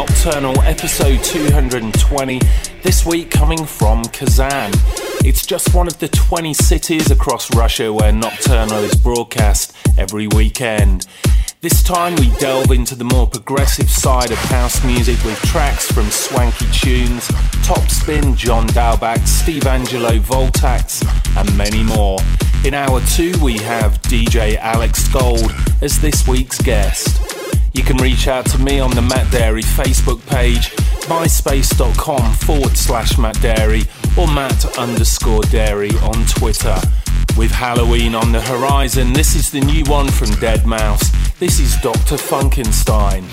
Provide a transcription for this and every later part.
Nocturnal episode 220, this week coming from Kazan. It's just one of the 20 cities across Russia where Nocturnal is broadcast every weekend. This time we delve into the more progressive side of house music with tracks from Swanky Tunes, Topspin, John Dahlback, Steve Angello, Voltax, and many more. In hour two, we have DJ Alex Gold as this week's guest. You can reach out to me on the Matt Darey Facebook page, myspace.com forward slash Matt Darey, or Matt underscore Darey on Twitter. With Halloween on the horizon, this is the new one from Deadmau5. This is Dr. Funkenstein.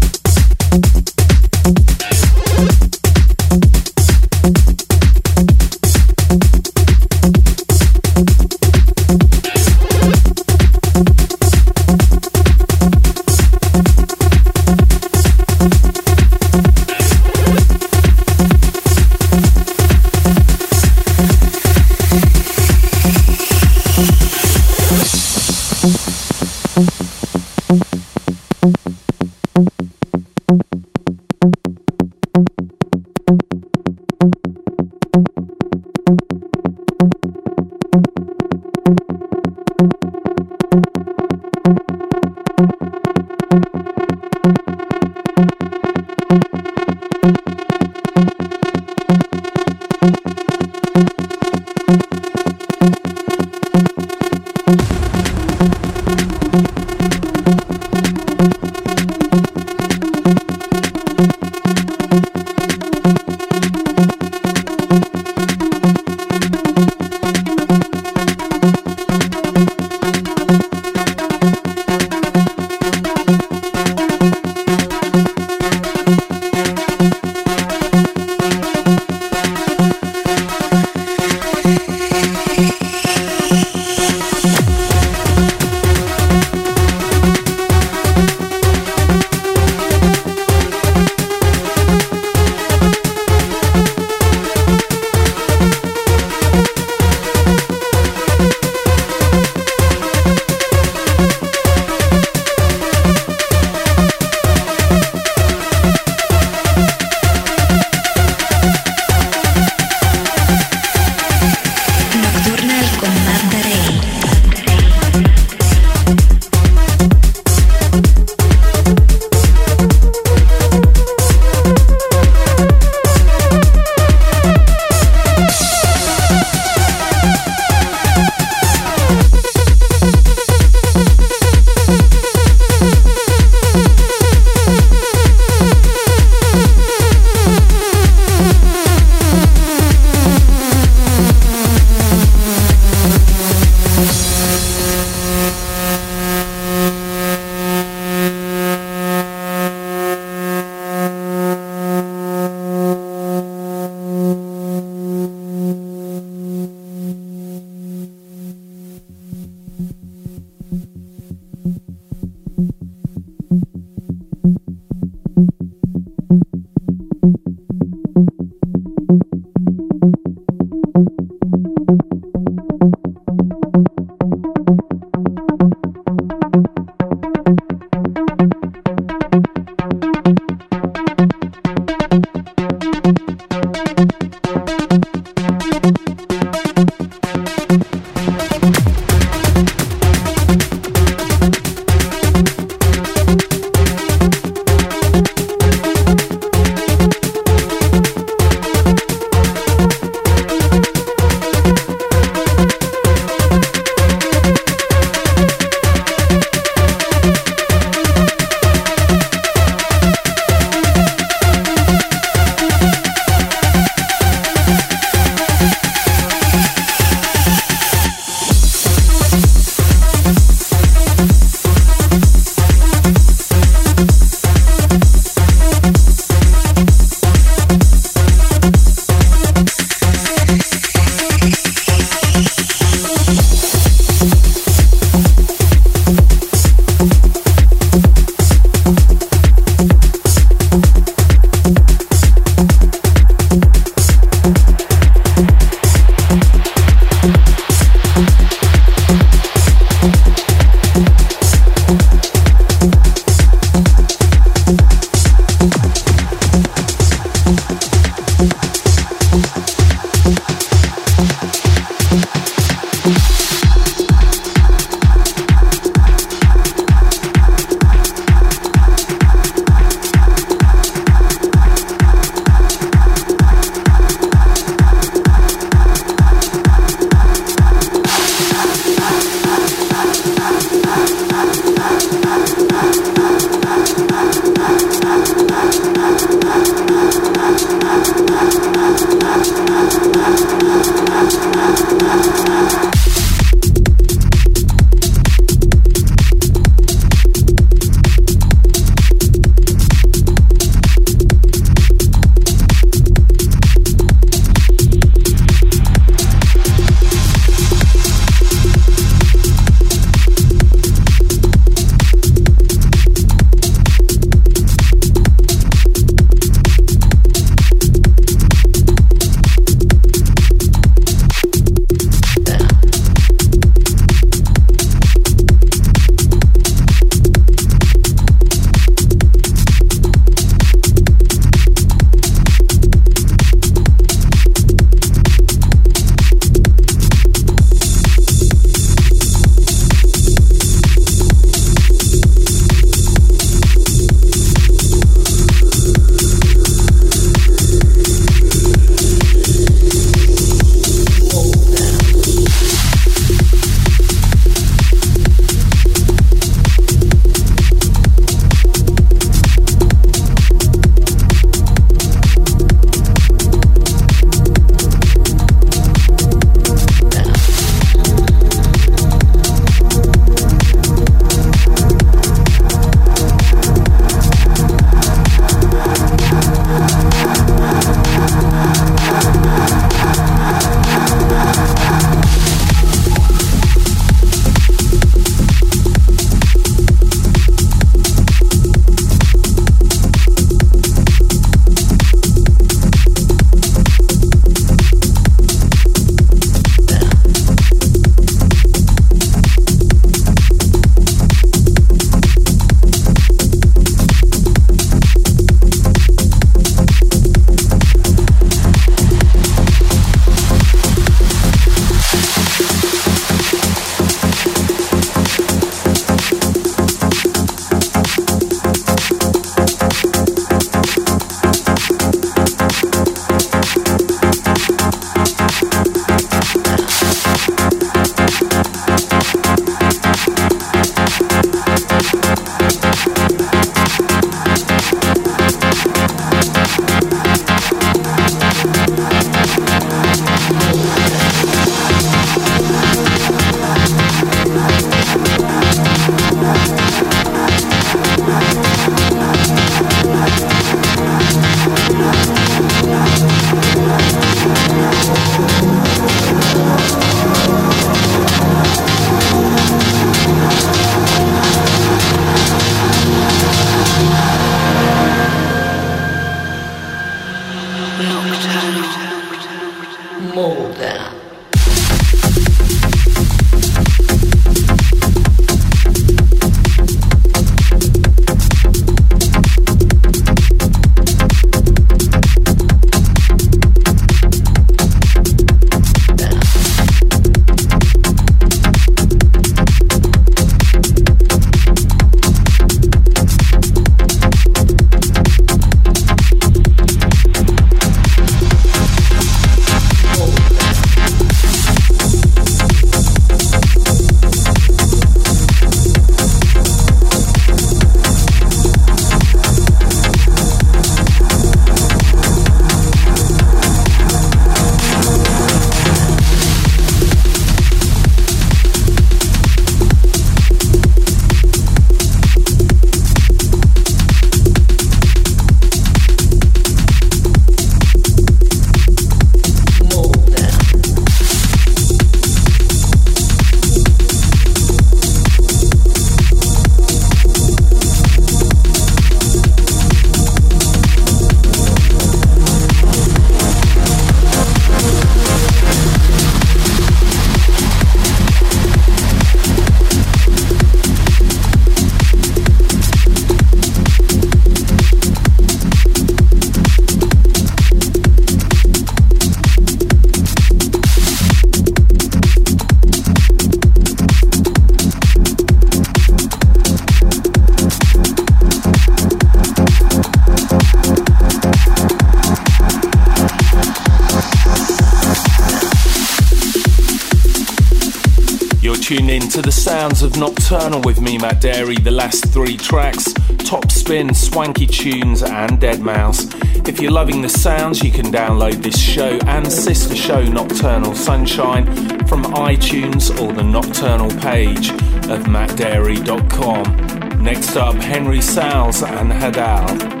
Sounds of Nocturnal with me, Matt Darey. The last three tracks Top Spin, Swanky Tunes, and Deadmau5. If you're loving the sounds, you can download this show and sister show Nocturnal Sunshine from iTunes or the Nocturnal page of mattdarey.com. Next up, Henry Sales and Hadal.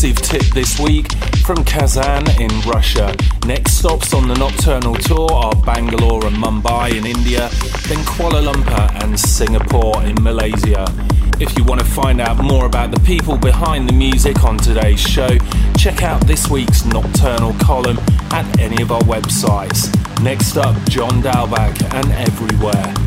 Tip this week from Kazan in Russia. Next stops on the Nocturnal Tour are Bangalore and Mumbai in India, then Kuala Lumpur and Singapore in Malaysia. If you want to find out more about the people behind the music on today's show, check out this week's Nocturnal column at any of our websites. Next up, John Dahlback and Everywhere.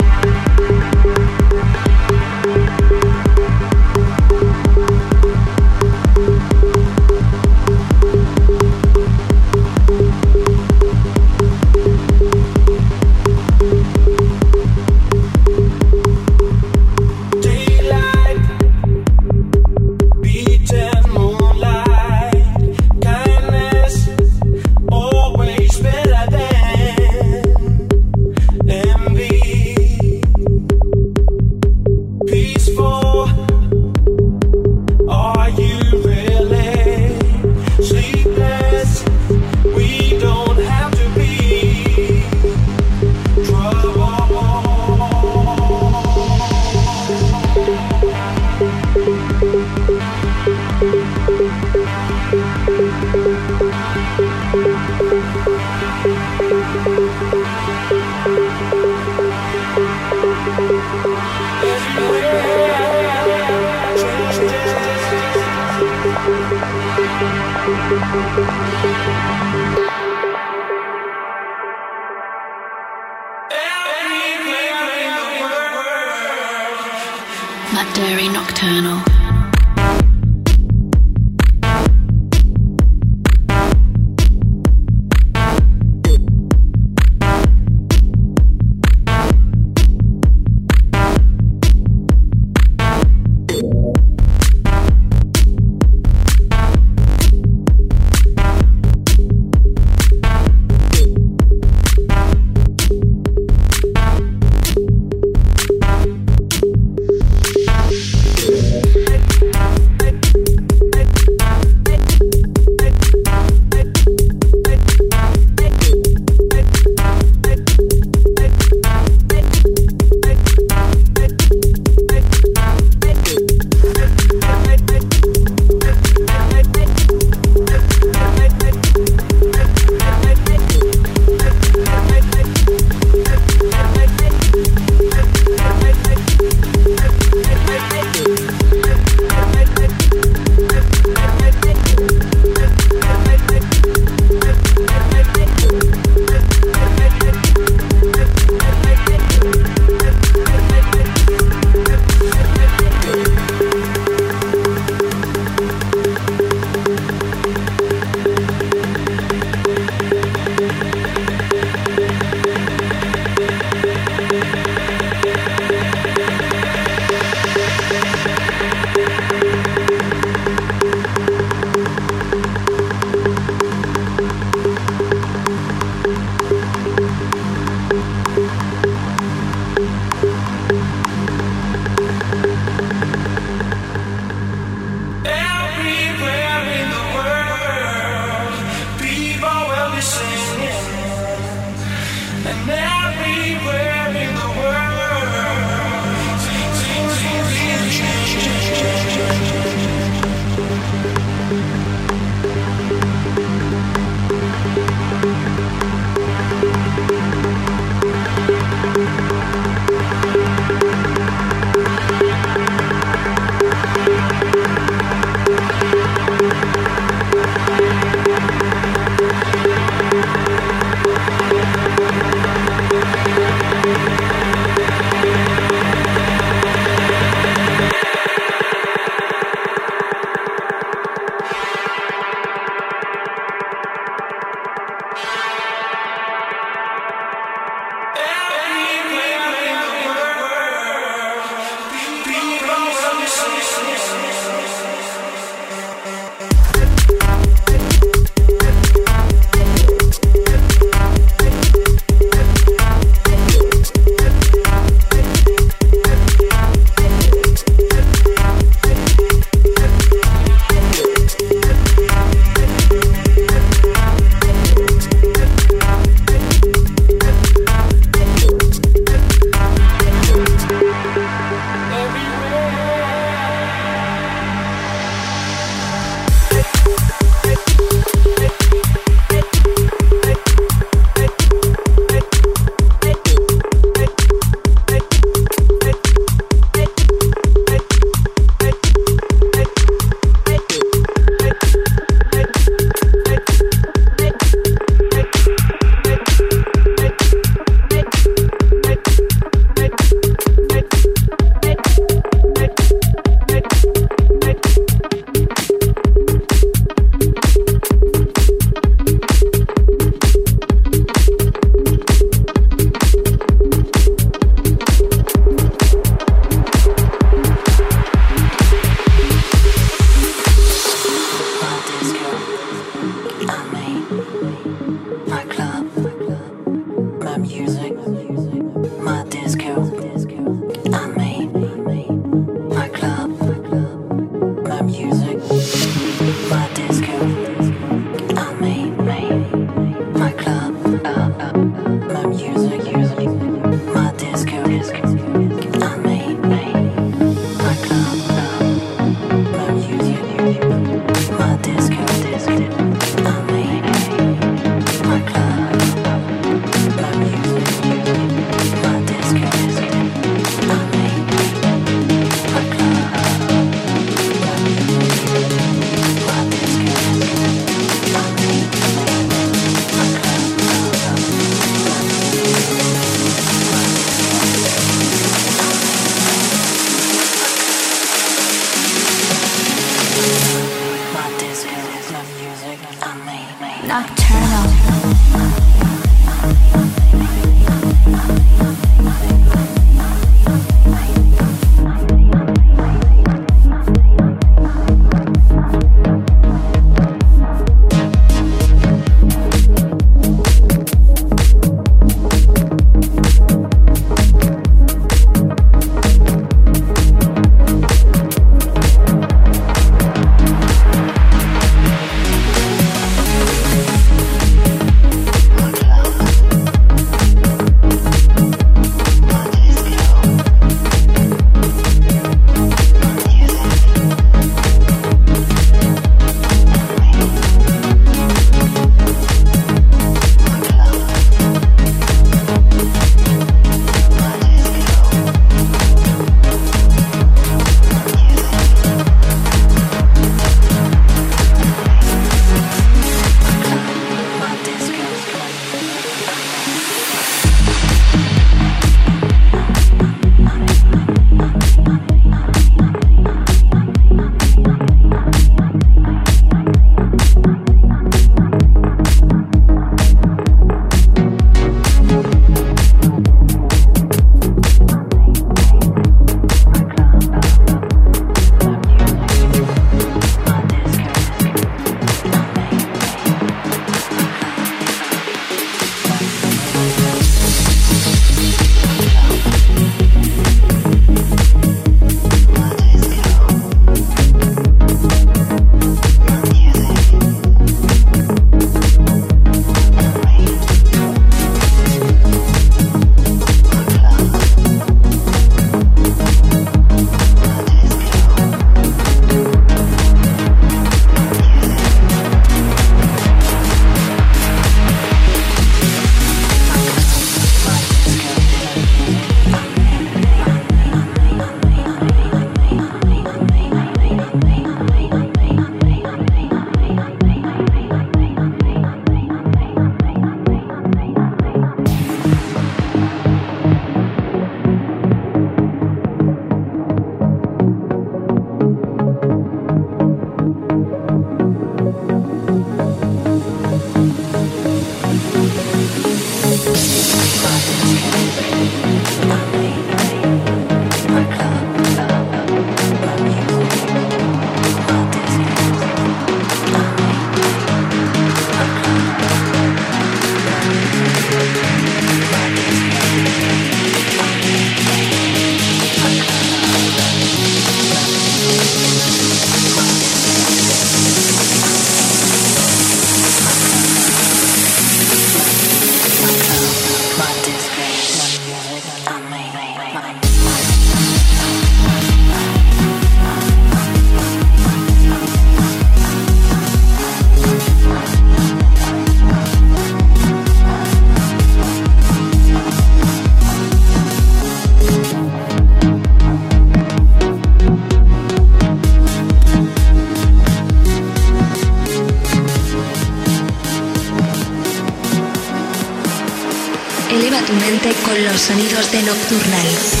De Nocturnal.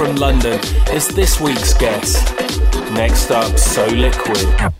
from London is this week's guest. Next up, So Liquid.